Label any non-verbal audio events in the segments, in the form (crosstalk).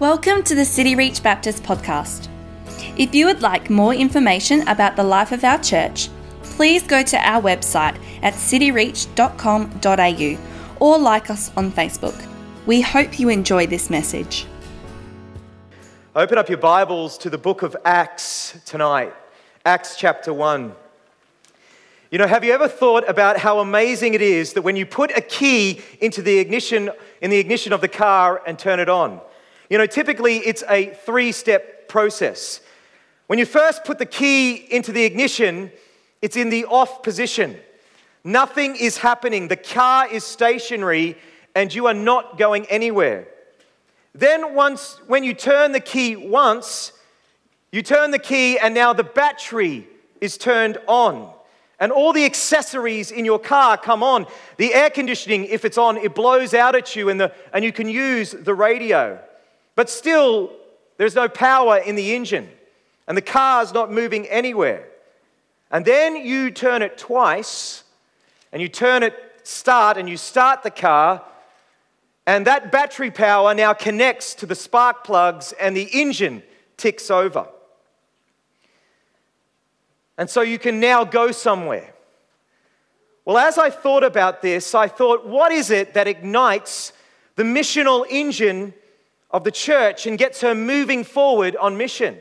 Welcome to the City Reach Baptist podcast. If you would like more information about the life of our church, please go to our website at cityreach.com.au or like us on Facebook. We hope you enjoy this message. Open up your Bibles to the book of Acts tonight, Acts chapter 1. You know, have you ever thought about how amazing it is that when you put a key into the ignition in the ignition of the car and turn it on? You know, typically it's a three-step process. When you first put the key into the ignition, it's in the off position. Nothing is happening. The car is stationary and you are not going anywhere. Then once when you turn the key once, you turn the key and now the battery is turned on and all the accessories in your car come on. The air conditioning, if it's on, it blows out at you and, the, and you can use the radio. But still, there's no power in the engine and the car's not moving anywhere. And then you turn it twice and you turn it start and you start the car and that battery power now connects to the spark plugs and the engine ticks over. And so you can now go somewhere. Well, as I thought about this, I thought, what is it that ignites the missional engine of the church and gets her moving forward on mission?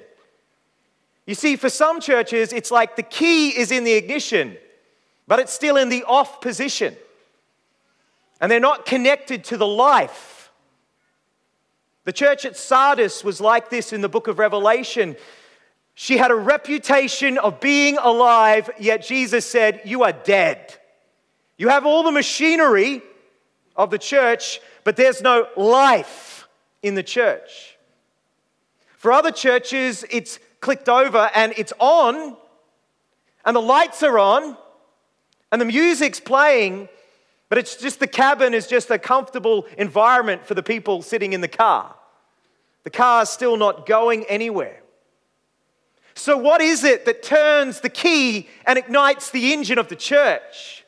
You see, for some churches, it's like the key is in the ignition, but it's still in the off position. And they're not connected to the life. The church at Sardis was like this in the book of Revelation. She had a reputation of being alive, yet Jesus said, You are dead. You have all the machinery of the church, but there's no life in the church. For other churches, it's clicked over and it's on, and the lights are on, and the music's playing, but it's just the cabin is just a comfortable environment for the people sitting in the car. The car's still not going anywhere. So, what is it that turns the key and ignites the engine of the church?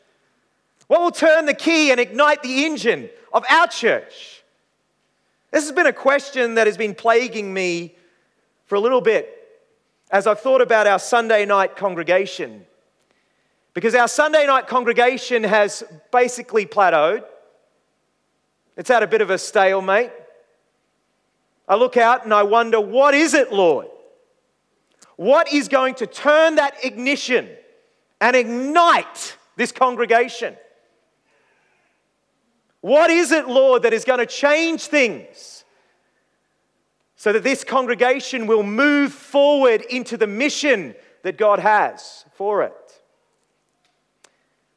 What will turn the key and ignite the engine of our church? This has been a question that has been plaguing me for a little bit as I've thought about our Sunday night congregation. Because our Sunday night congregation has basically plateaued, it's at a bit of a stalemate. I look out and I wonder, what is it, Lord? What is going to turn that ignition and ignite this congregation? What is it, Lord, that is going to change things so that this congregation will move forward into the mission that God has for it?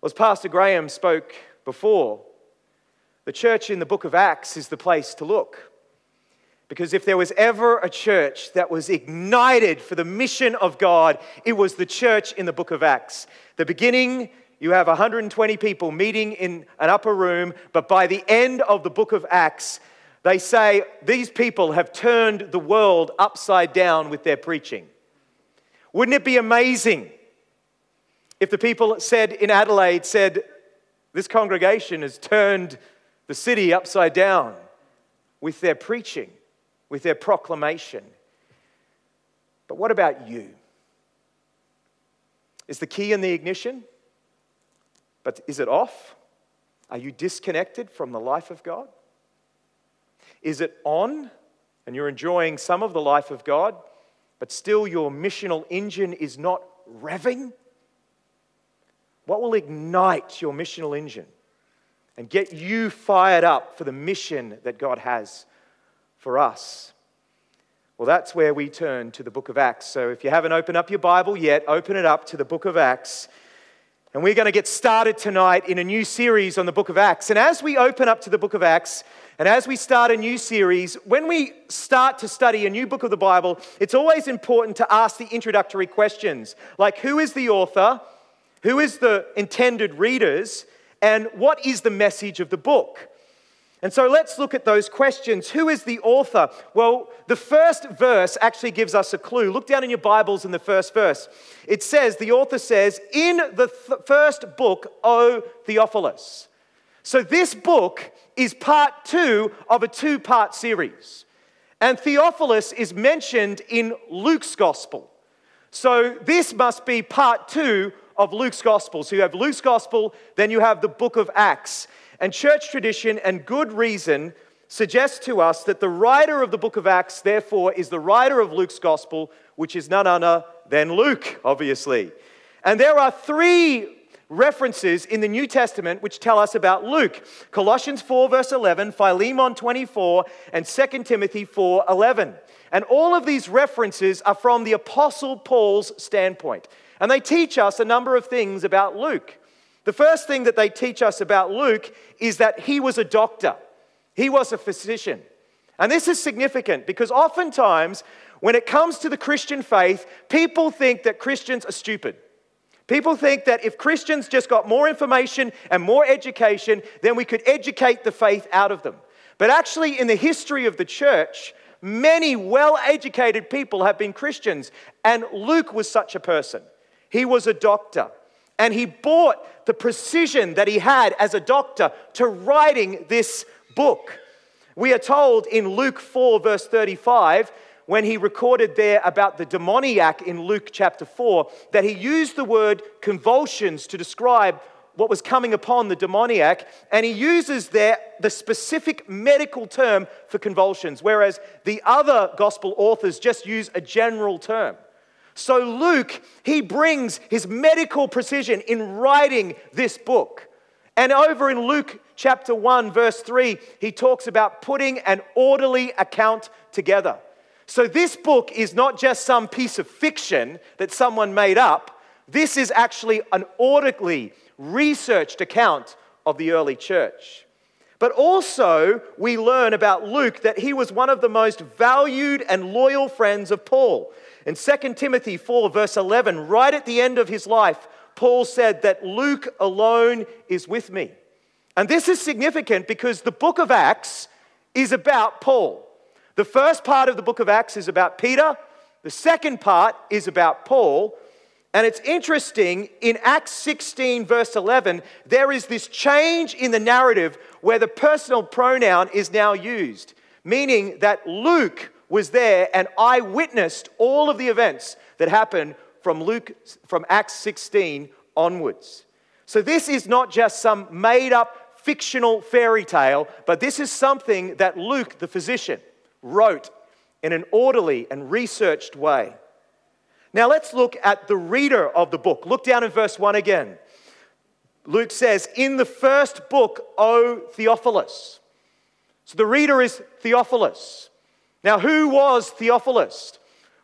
Well, as Pastor Graham spoke before, the church in the book of Acts is the place to look. Because if there was ever a church that was ignited for the mission of God, it was the church in the book of Acts. The beginning, you have 120 people meeting in an upper room, but by the end of the book of Acts, they say these people have turned the world upside down with their preaching. Wouldn't it be amazing if the people said in Adelaide said, This congregation has turned the city upside down with their preaching? with their proclamation. But what about you? Is the key in the ignition? But is it off? Are you disconnected from the life of God? Is it on and you're enjoying some of the life of God, but still your missional engine is not revving? What will ignite your missional engine and get you fired up for the mission that God has for us? Well, that's where we turn to the book of Acts. So if you haven't opened up your Bible yet, open it up to the book of Acts. And we're going to get started tonight in a new series on the book of Acts. And as we open up to the book of Acts, and as we start a new series, when we start to study a new book of the Bible, it's always important to ask the introductory questions like who is the author, who is the intended readers, and what is the message of the book? And so let's look at those questions. Who is the author? Well, the first verse actually gives us a clue. Look down in your Bibles in the first verse. It says, the author says, in the th- first book, O Theophilus. So this book is part two of a two part series. And Theophilus is mentioned in Luke's gospel. So this must be part two of Luke's gospel. So you have Luke's gospel, then you have the book of Acts. And church tradition and good reason suggests to us that the writer of the book of Acts, therefore, is the writer of Luke's gospel, which is none other than Luke, obviously. And there are three references in the New Testament which tell us about Luke Colossians 4, verse 11, Philemon 24, and 2 Timothy 4, 11. And all of these references are from the Apostle Paul's standpoint. And they teach us a number of things about Luke. The first thing that they teach us about Luke is that he was a doctor, he was a physician. And this is significant because oftentimes, when it comes to the Christian faith, people think that Christians are stupid. People think that if Christians just got more information and more education, then we could educate the faith out of them. But actually, in the history of the church, many well educated people have been Christians, and Luke was such a person. He was a doctor. And he brought the precision that he had as a doctor to writing this book. We are told in Luke 4, verse 35, when he recorded there about the demoniac in Luke chapter 4, that he used the word convulsions to describe what was coming upon the demoniac, and he uses there the specific medical term for convulsions, whereas the other gospel authors just use a general term. So Luke, he brings his medical precision in writing this book. And over in Luke chapter 1, verse 3, he talks about putting an orderly account together. So this book is not just some piece of fiction that someone made up. This is actually an orderly, researched account of the early church. But also, we learn about Luke that he was one of the most valued and loyal friends of Paul. In 2 Timothy 4, verse 11, right at the end of his life, Paul said that Luke alone is with me. And this is significant because the book of Acts is about Paul. The first part of the book of Acts is about Peter, the second part is about Paul. And it's interesting, in Acts 16, verse 11, there is this change in the narrative where the personal pronoun is now used, meaning that Luke was there and I witnessed all of the events that happened from Luke from Acts 16 onwards. So this is not just some made up fictional fairy tale, but this is something that Luke the physician wrote in an orderly and researched way. Now let's look at the reader of the book. Look down in verse 1 again. Luke says, In the first book, O Theophilus. So the reader is Theophilus. Now, who was Theophilus?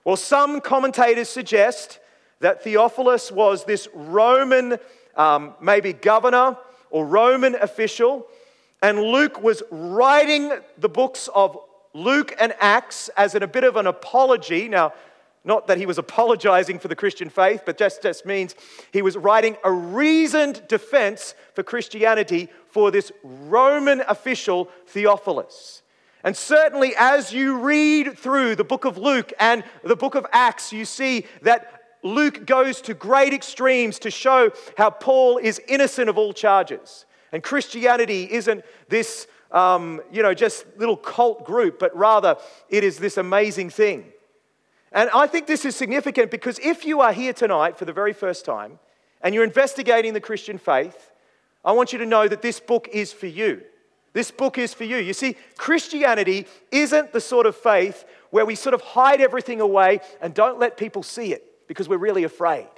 Well, some commentators suggest that Theophilus was this Roman, um, maybe governor or Roman official, and Luke was writing the books of Luke and Acts as in a bit of an apology. Now, not that he was apologizing for the Christian faith, but just, just means he was writing a reasoned defense for Christianity for this Roman official, Theophilus. And certainly, as you read through the book of Luke and the book of Acts, you see that Luke goes to great extremes to show how Paul is innocent of all charges. And Christianity isn't this, um, you know, just little cult group, but rather it is this amazing thing. And I think this is significant because if you are here tonight for the very first time and you're investigating the Christian faith, I want you to know that this book is for you. This book is for you. You see, Christianity isn't the sort of faith where we sort of hide everything away and don't let people see it because we're really afraid.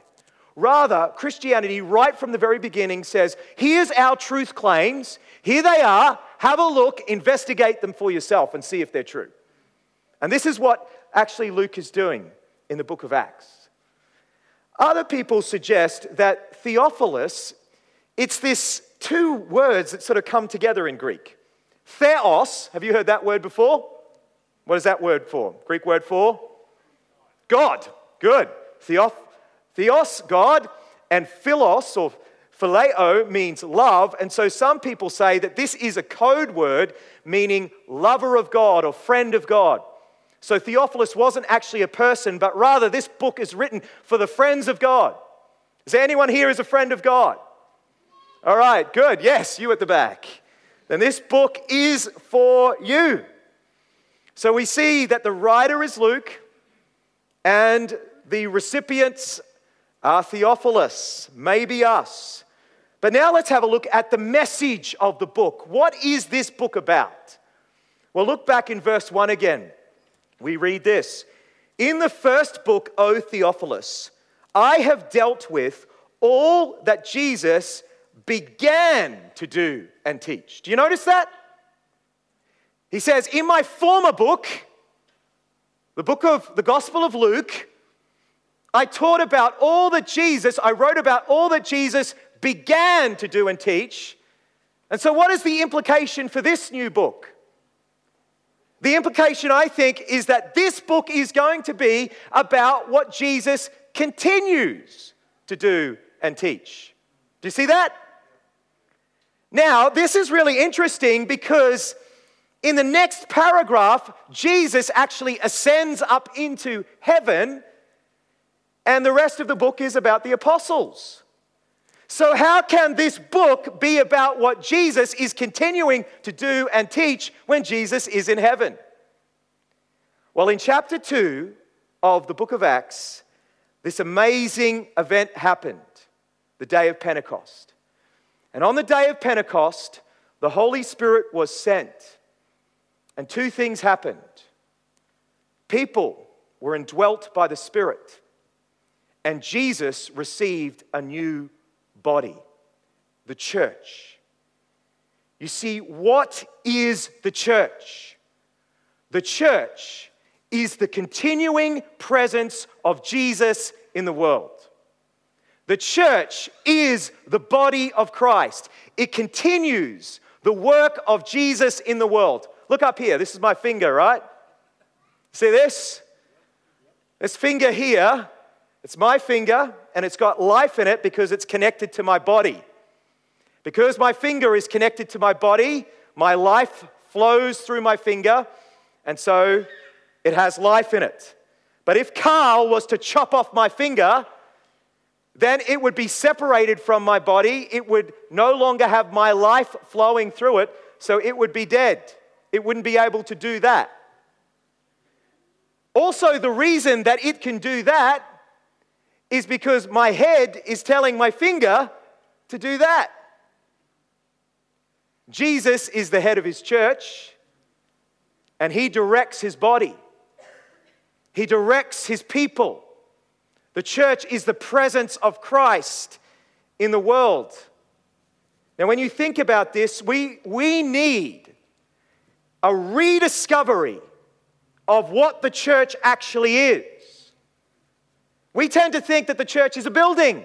Rather, Christianity, right from the very beginning, says here's our truth claims, here they are, have a look, investigate them for yourself, and see if they're true. And this is what actually Luke is doing in the book of Acts. Other people suggest that Theophilus, it's this two words that sort of come together in Greek. Theos, have you heard that word before? What is that word for? Greek word for? God. Good. Theos, theos God, and philos or phileo means love. And so some people say that this is a code word meaning lover of God or friend of God. So Theophilus wasn't actually a person, but rather this book is written for the friends of God. Is there anyone here who's a friend of God? All right, good. Yes, you at the back. Then this book is for you. So we see that the writer is Luke and the recipients are Theophilus, maybe us. But now let's have a look at the message of the book. What is this book about? Well, look back in verse 1 again. We read this In the first book, O Theophilus, I have dealt with all that Jesus began to do and teach. Do you notice that? He says, In my former book, the book of the Gospel of Luke, I taught about all that Jesus, I wrote about all that Jesus began to do and teach. And so, what is the implication for this new book? The implication, I think, is that this book is going to be about what Jesus continues to do and teach. Do you see that? Now, this is really interesting because in the next paragraph, Jesus actually ascends up into heaven, and the rest of the book is about the apostles. So, how can this book be about what Jesus is continuing to do and teach when Jesus is in heaven? Well, in chapter 2 of the book of Acts, this amazing event happened the day of Pentecost. And on the day of Pentecost, the Holy Spirit was sent. And two things happened people were indwelt by the Spirit, and Jesus received a new body, the church. You see, what is the church? The church is the continuing presence of Jesus in the world. The church is the body of Christ. It continues the work of Jesus in the world. Look up here. This is my finger, right? See this? This finger here, it's my finger, and it's got life in it because it's connected to my body. Because my finger is connected to my body, my life flows through my finger, and so it has life in it. But if Carl was to chop off my finger, then it would be separated from my body. It would no longer have my life flowing through it, so it would be dead. It wouldn't be able to do that. Also, the reason that it can do that is because my head is telling my finger to do that. Jesus is the head of his church, and he directs his body, he directs his people. The church is the presence of Christ in the world. Now, when you think about this, we, we need a rediscovery of what the church actually is. We tend to think that the church is a building.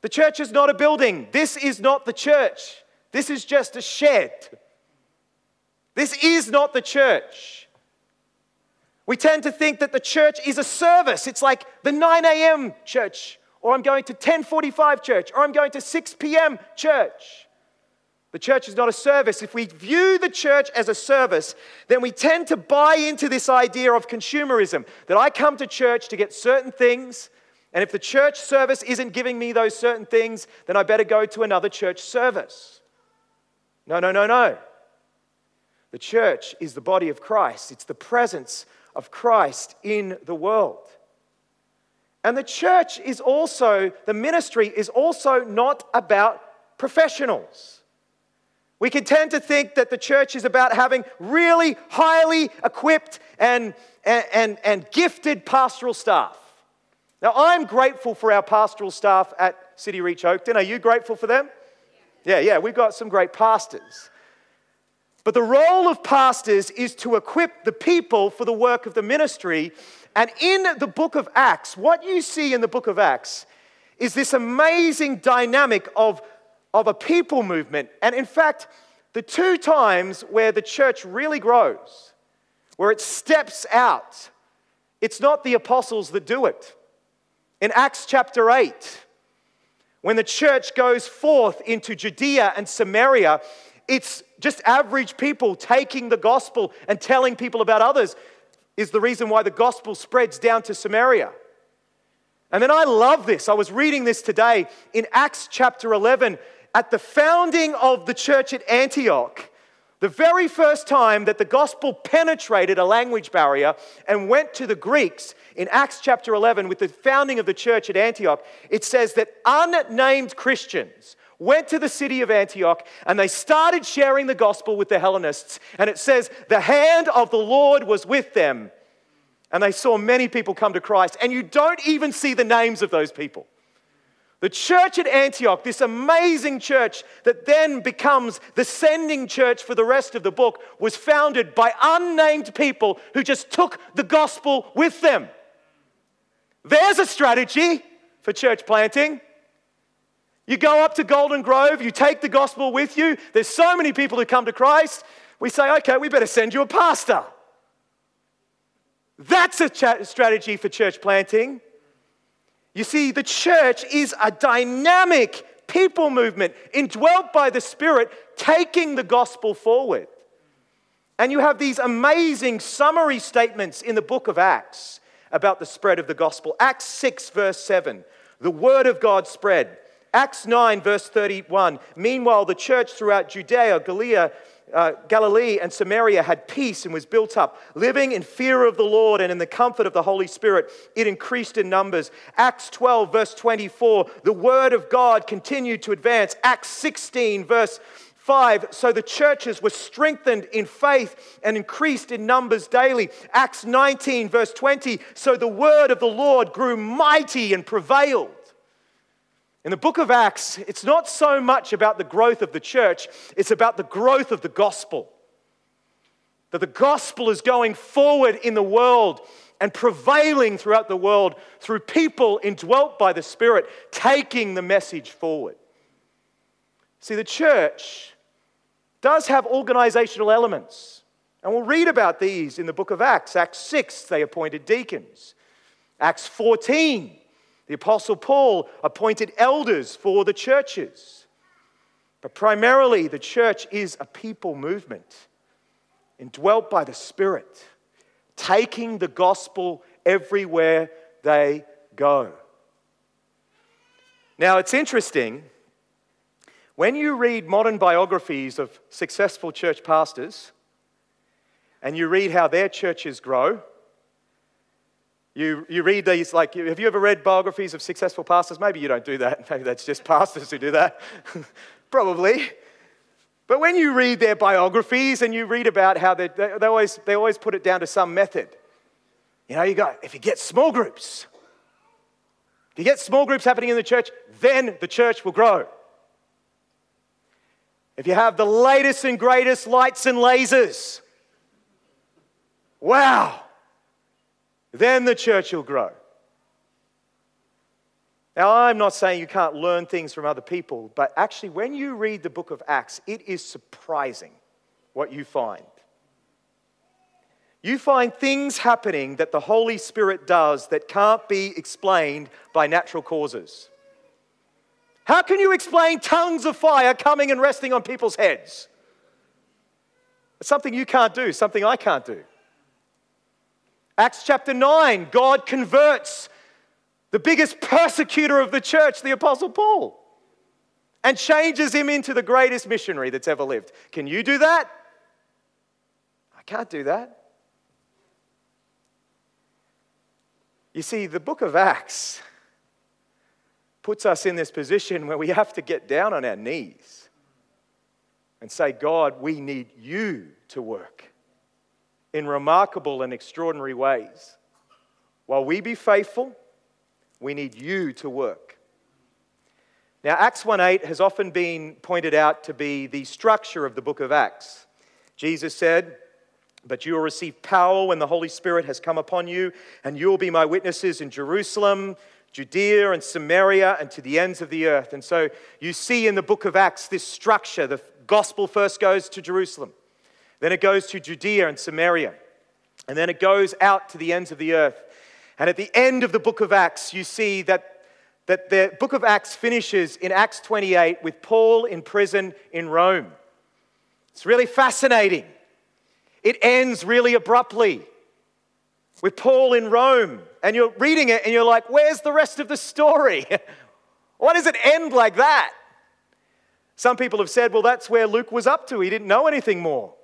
The church is not a building. This is not the church. This is just a shed. This is not the church. We tend to think that the church is a service. It's like the 9 a.m. church, or I'm going to 1045 church, or I'm going to 6 p.m. church. The church is not a service. If we view the church as a service, then we tend to buy into this idea of consumerism that I come to church to get certain things, and if the church service isn't giving me those certain things, then I better go to another church service. No, no, no, no. The church is the body of Christ, it's the presence of Christ in the world. And the church is also, the ministry is also not about professionals. We can tend to think that the church is about having really highly equipped and, and, and, and, gifted pastoral staff. Now, I'm grateful for our pastoral staff at City Reach Oakden. Are you grateful for them? Yeah, yeah, we've got some great pastors. But the role of pastors is to equip the people for the work of the ministry. And in the book of Acts, what you see in the book of Acts is this amazing dynamic of, of a people movement. And in fact, the two times where the church really grows, where it steps out, it's not the apostles that do it. In Acts chapter 8, when the church goes forth into Judea and Samaria, it's just average people taking the gospel and telling people about others is the reason why the gospel spreads down to Samaria. And then I love this. I was reading this today in Acts chapter 11. At the founding of the church at Antioch, The very first time that the gospel penetrated a language barrier and went to the Greeks in Acts chapter 11 with the founding of the church at Antioch, it says that unnamed Christians went to the city of Antioch and they started sharing the gospel with the Hellenists. And it says, the hand of the Lord was with them. And they saw many people come to Christ. And you don't even see the names of those people. The church at Antioch, this amazing church that then becomes the sending church for the rest of the book, was founded by unnamed people who just took the gospel with them. There's a strategy for church planting. You go up to Golden Grove, you take the gospel with you. There's so many people who come to Christ. We say, okay, we better send you a pastor. That's a strategy for church planting. You see, the church is a dynamic people movement indwelt by the Spirit, taking the gospel forward. And you have these amazing summary statements in the book of Acts about the spread of the gospel. Acts 6, verse 7, the word of God spread. Acts 9, verse 31, meanwhile, the church throughout Judea, Galilee, uh, Galilee and Samaria had peace and was built up, living in fear of the Lord and in the comfort of the Holy Spirit. It increased in numbers. Acts 12, verse 24, the word of God continued to advance. Acts 16, verse 5, so the churches were strengthened in faith and increased in numbers daily. Acts 19, verse 20, so the word of the Lord grew mighty and prevailed. In the book of Acts, it's not so much about the growth of the church, it's about the growth of the gospel. That the gospel is going forward in the world and prevailing throughout the world through people indwelt by the Spirit, taking the message forward. See, the church does have organizational elements. And we'll read about these in the book of Acts. Acts 6, they appointed deacons. Acts 14, the Apostle Paul appointed elders for the churches. But primarily, the church is a people movement, indwelt by the Spirit, taking the gospel everywhere they go. Now, it's interesting. When you read modern biographies of successful church pastors and you read how their churches grow, you, you read these, like, have you ever read biographies of successful pastors? Maybe you don't do that. (laughs) Maybe that's just pastors who do that. (laughs) Probably. But when you read their biographies and you read about how they, they, they, always, they always put it down to some method. You know, you go, if you get small groups, if you get small groups happening in the church, then the church will grow. If you have the latest and greatest lights and lasers, wow, then the church will grow. Now, I'm not saying you can't learn things from other people, but actually, when you read the book of Acts, it is surprising what you find. You find things happening that the Holy Spirit does that can't be explained by natural causes. How can you explain tongues of fire coming and resting on people's heads? It's something you can't do, something I can't do. Acts chapter 9, God converts the biggest persecutor of the church, the Apostle Paul, and changes him into the greatest missionary that's ever lived. Can you do that? I can't do that. You see, the book of Acts puts us in this position where we have to get down on our knees and say, God, we need you to work in remarkable and extraordinary ways. While we be faithful, we need you to work. Now, Acts 1:8 has often been pointed out to be the structure of the book of Acts. Jesus said, But you will receive power when the Holy Spirit has come upon you, and you will be my witnesses in Jerusalem, Judea, and Samaria, and to the ends of the earth. And so you see in the book of Acts this structure. The gospel first goes to Jerusalem. Then it goes to Judea and Samaria. And then it goes out to the ends of the earth. And at the end of the book of Acts, you see that, that the book of Acts finishes in Acts 28 with Paul in prison in Rome. It's really fascinating. It ends really abruptly with Paul in Rome. And you're reading it and you're like, where's the rest of the story? (laughs) Why does it end like that? Some people have said, well, that's where Luke was up to. He didn't know anything more.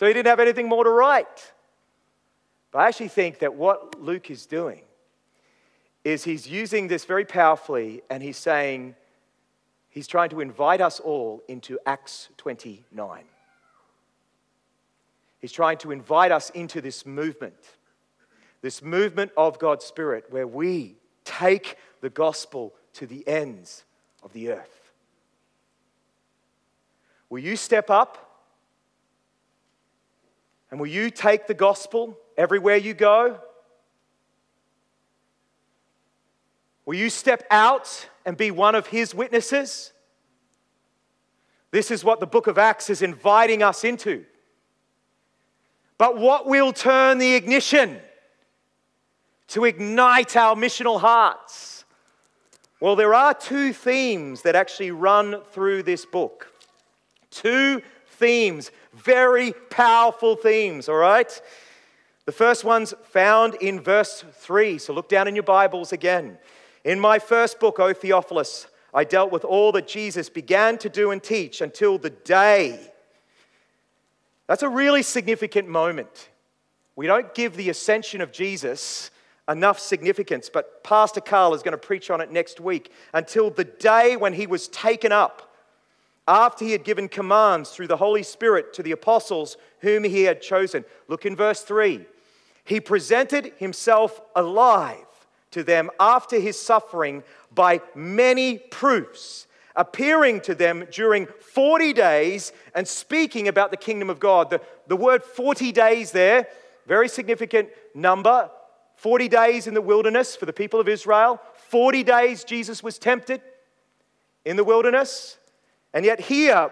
So he didn't have anything more to write. But I actually think that what Luke is doing is he's using this very powerfully and he's saying, he's trying to invite us all into Acts 29. He's trying to invite us into this movement, this movement of God's Spirit, where we take the gospel to the ends of the earth. Will you step up? And will you take the gospel everywhere you go? Will you step out and be one of his witnesses? This is what the book of Acts is inviting us into. But what will turn the ignition to ignite our missional hearts? Well, there are two themes that actually run through this book. Two themes, very powerful themes, all right? The first one's found in verse 3. So look down in your Bibles again. In my first book, O Theophilus, I dealt with all that Jesus began to do and teach until the day that's a really significant moment. We don't give the ascension of Jesus enough significance, but Pastor Carl is going to preach on it next week until the day when he was taken up after he had given commands through the Holy Spirit to the apostles whom he had chosen. Look in verse 3. He presented himself alive to them after his suffering by many proofs appearing to them during 40 days and speaking about the kingdom of God. The, the word 40 days there, very significant number. 40 days in the wilderness for the people of Israel. 40 days Jesus was tempted in the wilderness. And yet, here,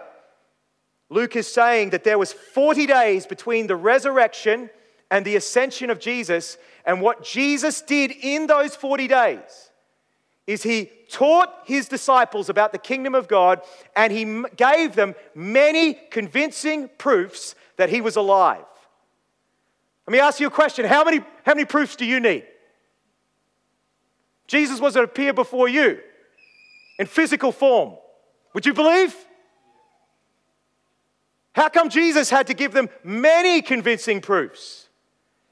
Luke is saying that there was 40 days between the resurrection and the ascension of Jesus. And what Jesus did in those 40 days is he taught his disciples about the kingdom of God and he gave them many convincing proofs that he was alive. Let me ask you a question. How many, how many proofs do you need? Jesus was to appear before you in physical form. Would you believe? How come Jesus had to give them many convincing proofs?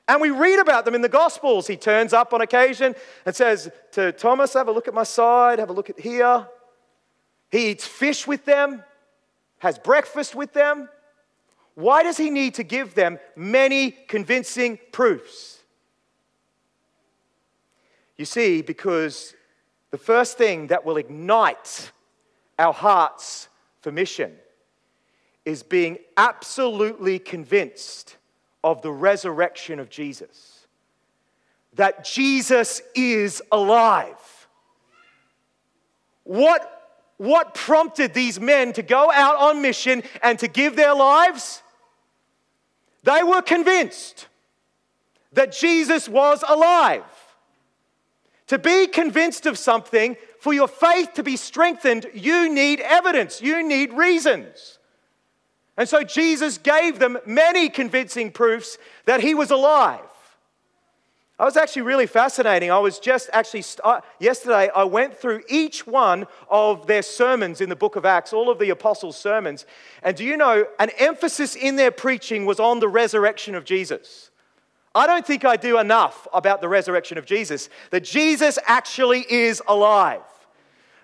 And we read about them in the Gospels. He turns up on occasion and says to Thomas, Have a look at my side, have a look at here. He eats fish with them, has breakfast with them. Why does he need to give them many convincing proofs? You see, because the first thing that will ignite our hearts for mission is being absolutely convinced of the resurrection of Jesus. That Jesus is alive. What, what prompted these men to go out on mission and to give their lives? They were convinced that Jesus was alive. To be convinced of something, for your faith to be strengthened, you need evidence, you need reasons. And so Jesus gave them many convincing proofs that he was alive. I was actually really fascinating. I was just actually, uh, yesterday, I went through each one of their sermons in the book of Acts, all of the apostles' sermons. And do you know, an emphasis in their preaching was on the resurrection of Jesus. I don't think I do enough about the resurrection of Jesus, that Jesus actually is alive.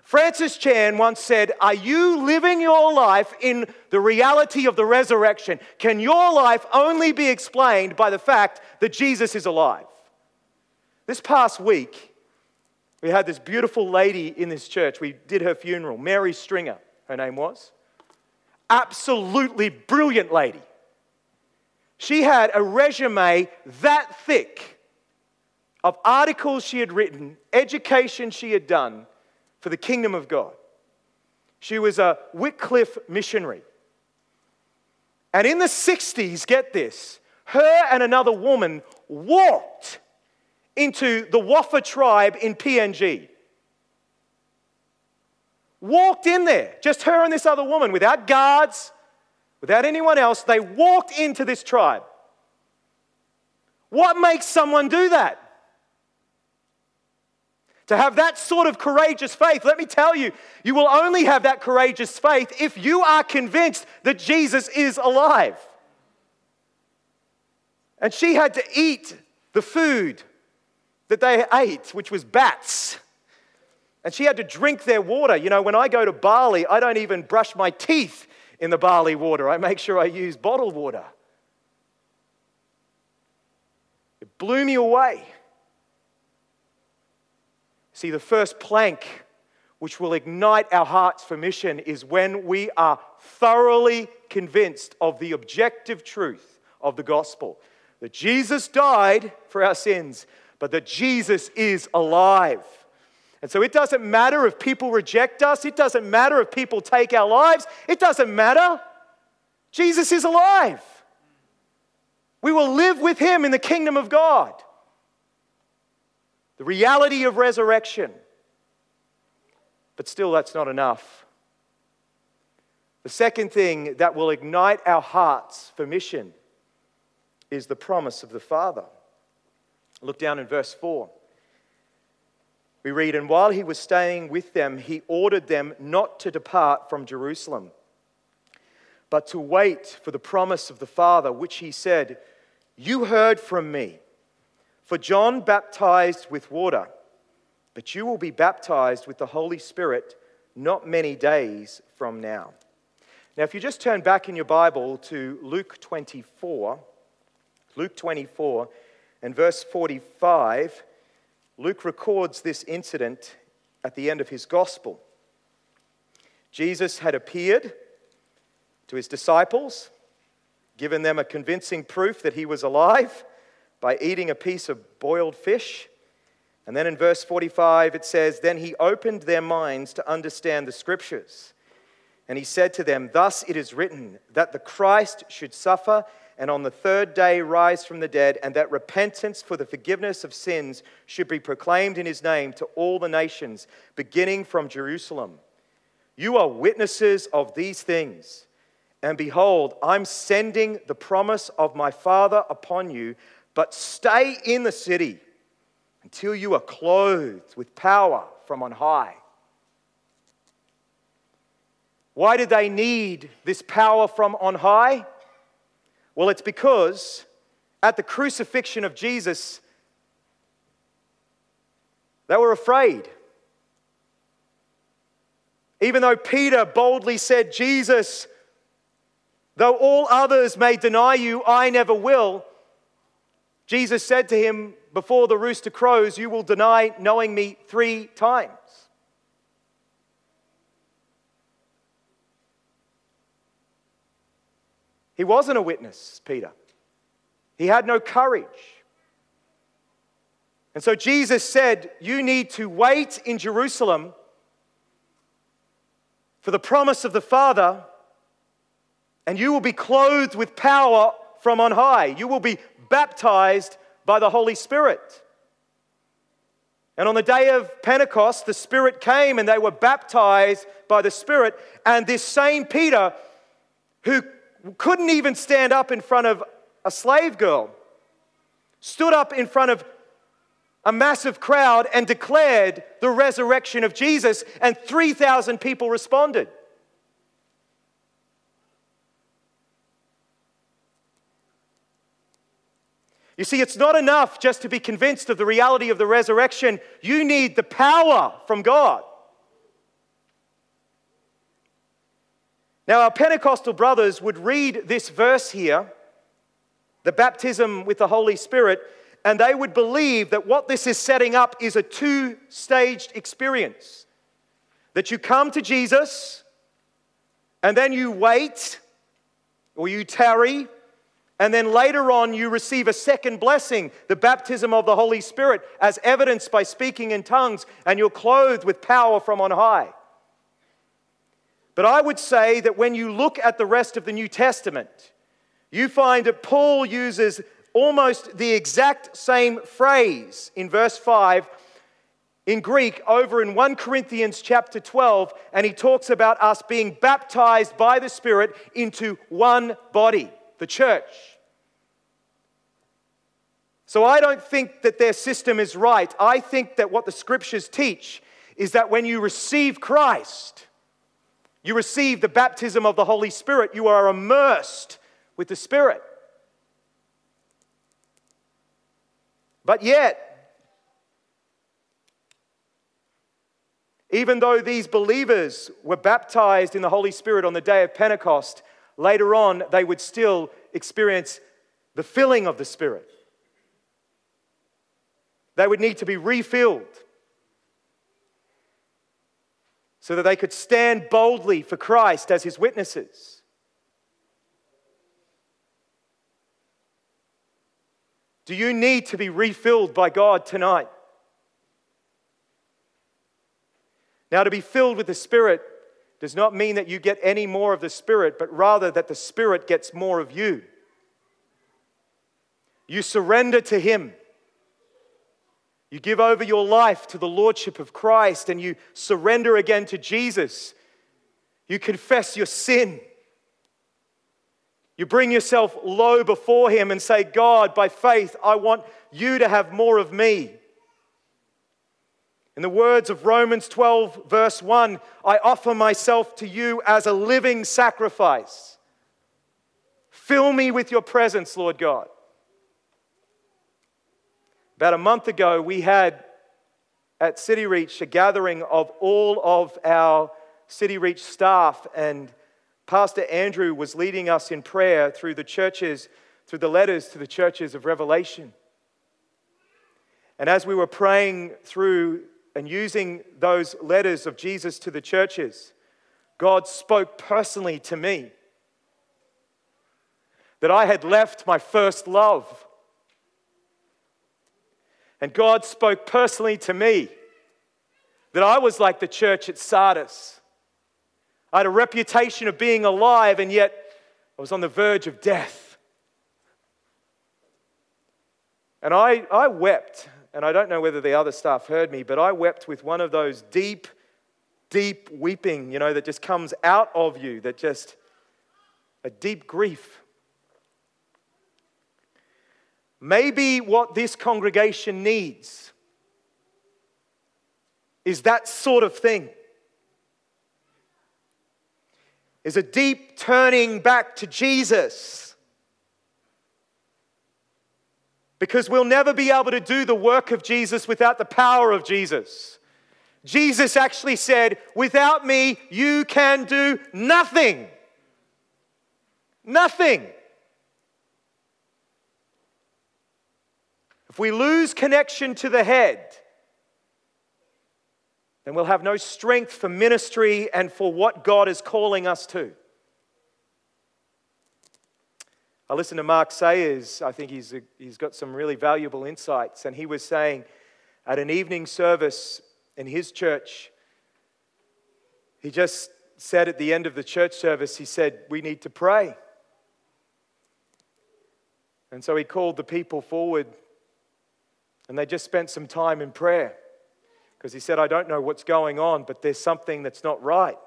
Francis Chan once said, Are you living your life in the reality of the resurrection? Can your life only be explained by the fact that Jesus is alive? This past week, we had this beautiful lady in this church. We did her funeral, Mary Stringer, her name was. Absolutely brilliant lady. She had a resume that thick of articles she had written, education she had done for the kingdom of God. She was a Wycliffe missionary. And in the 60s, get this, her and another woman walked into the Waffa tribe in PNG. Walked in there, just her and this other woman, without guards, without anyone else. They walked into this tribe. What makes someone do that? To have that sort of courageous faith, let me tell you, you will only have that courageous faith if you are convinced that Jesus is alive. And she had to eat the food that they ate, which was bats. And she had to drink their water. You know, when I go to Bali, I don't even brush my teeth in the Bali water. I make sure I use bottled water. It blew me away. See, the first plank which will ignite our hearts for mission is when we are thoroughly convinced of the objective truth of the gospel that Jesus died for our sins, but that Jesus is alive. And so it doesn't matter if people reject us, it doesn't matter if people take our lives, it doesn't matter. Jesus is alive. We will live with him in the kingdom of God the reality of resurrection. But still, that's not enough. The second thing that will ignite our hearts for mission is the promise of the Father. Look down in verse 4. We read, And while he was staying with them, he ordered them not to depart from Jerusalem, but to wait for the promise of the Father, which he said, You heard from me. For John baptized with water, but you will be baptized with the Holy Spirit not many days from now. Now, if you just turn back in your Bible to Luke 24, Luke 24 and verse 45, Luke records this incident at the end of his gospel. Jesus had appeared to his disciples, given them a convincing proof that he was alive by eating a piece of boiled fish. And then in verse 45, it says, Then he opened their minds to understand the scriptures. And he said to them, Thus it is written that the Christ should suffer and on the third day rise from the dead, and that repentance for the forgiveness of sins should be proclaimed in his name to all the nations, beginning from Jerusalem. You are witnesses of these things. And behold, I'm sending the promise of my Father upon you. But stay in the city until you are clothed with power from on high. Why did they need this power from on high? Well, it's because at the crucifixion of Jesus, they were afraid. Even though Peter boldly said, Jesus, though all others may deny you, I never will, Jesus said to him, Before the rooster crows, you will deny knowing me three times. He wasn't a witness, Peter. He had no courage. And so Jesus said, You need to wait in Jerusalem for the promise of the Father, and you will be clothed with power from on high. You will be baptized by the Holy Spirit. And on the day of Pentecost, the Spirit came and they were baptized by the Spirit. And this same Peter, who couldn't even stand up in front of a slave girl, stood up in front of a massive crowd and declared the resurrection of Jesus, and 3,000 people responded. You see, it's not enough just to be convinced of the reality of the resurrection. You need the power from God. Now, our Pentecostal brothers would read this verse here, the baptism with the Holy Spirit, and they would believe that what this is setting up is a two staged experience. That you come to Jesus, and then you wait, or you tarry, and then later on, you receive a second blessing, the baptism of the Holy Spirit, as evidenced by speaking in tongues, and you're clothed with power from on high. But I would say that when you look at the rest of the New Testament, you find that Paul uses almost the exact same phrase in verse 5 in Greek over in 1 Corinthians chapter 12, and he talks about us being baptized by the Spirit into one body, the church. So I don't think that their system is right. I think that what the scriptures teach is that when you receive Christ, you receive the baptism of the Holy Spirit, you are immersed with the Spirit. But yet, even though these believers were baptized in the Holy Spirit on the day of Pentecost, later on they would still experience the filling of the Spirit. They would need to be refilled so that they could stand boldly for Christ as his witnesses. Do you need to be refilled by God tonight? Now, to be filled with the Spirit does not mean that you get any more of the Spirit, but rather that the Spirit gets more of you. You surrender to Him. You give over your life to the Lordship of Christ and you surrender again to Jesus. You confess your sin. You bring yourself low before Him and say, God, by faith, I want you to have more of me. In the words of Romans 12, verse 1, I offer myself to you as a living sacrifice. Fill me with your presence, Lord God. About a month ago, we had at City Reach a gathering of all of our City Reach staff, and Pastor Andrew was leading us in prayer through the churches, through the letters to the churches of Revelation. And as we were praying through and using those letters of Jesus to the churches, God spoke personally to me that I had left my first love. And God spoke personally to me that I was like the church at Sardis. I had a reputation of being alive, and yet I was on the verge of death. And I, I wept, and I don't know whether the other staff heard me, but I wept with one of those deep, deep weeping, you know, that just comes out of you, that just a deep grief. Maybe what this congregation needs is that sort of thing. Is a deep turning back to Jesus. Because we'll never be able to do the work of Jesus without the power of Jesus. Jesus actually said, Without me, you can do nothing. Nothing. If we lose connection to the head, then we'll have no strength for ministry and for what God is calling us to. I listened to Mark Sayers. I think he's, a, he's got some really valuable insights. And he was saying at an evening service in his church, he just said at the end of the church service, he said, We need to pray. And so he called the people forward and they just spent some time in prayer because he said, I don't know what's going on, but there's something that's not right.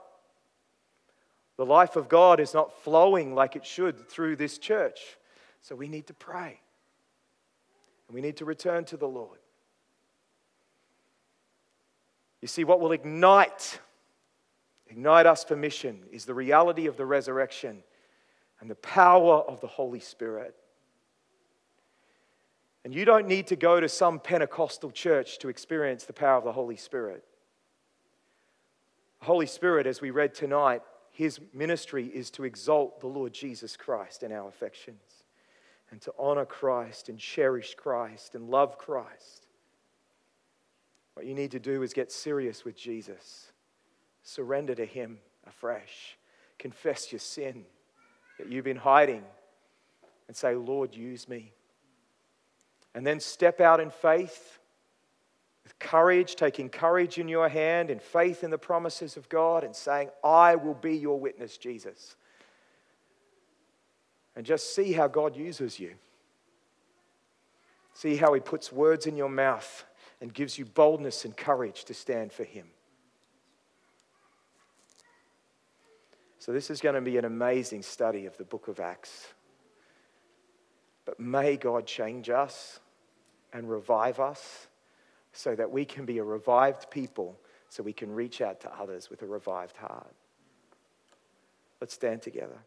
The life of God is not flowing like it should through this church. So we need to pray. And we need to return to the Lord. You see, what will ignite, ignite us for mission is the reality of the resurrection and the power of the Holy Spirit. And you don't need to go to some Pentecostal church to experience the power of the Holy Spirit. The Holy Spirit, as we read tonight, his ministry is to exalt the Lord Jesus Christ in our affections and to honor Christ and cherish Christ and love Christ. What you need to do is get serious with Jesus, surrender to him afresh, confess your sin that you've been hiding, and say, Lord, use me and then step out in faith with courage, taking courage in your hand and faith in the promises of God and saying, I will be your witness, Jesus. And just see how God uses you. See how He puts words in your mouth and gives you boldness and courage to stand for Him. So, this is going to be an amazing study of the book of Acts. But may God change us. And revive us so that we can be a revived people, so we can reach out to others with a revived heart. Let's stand together.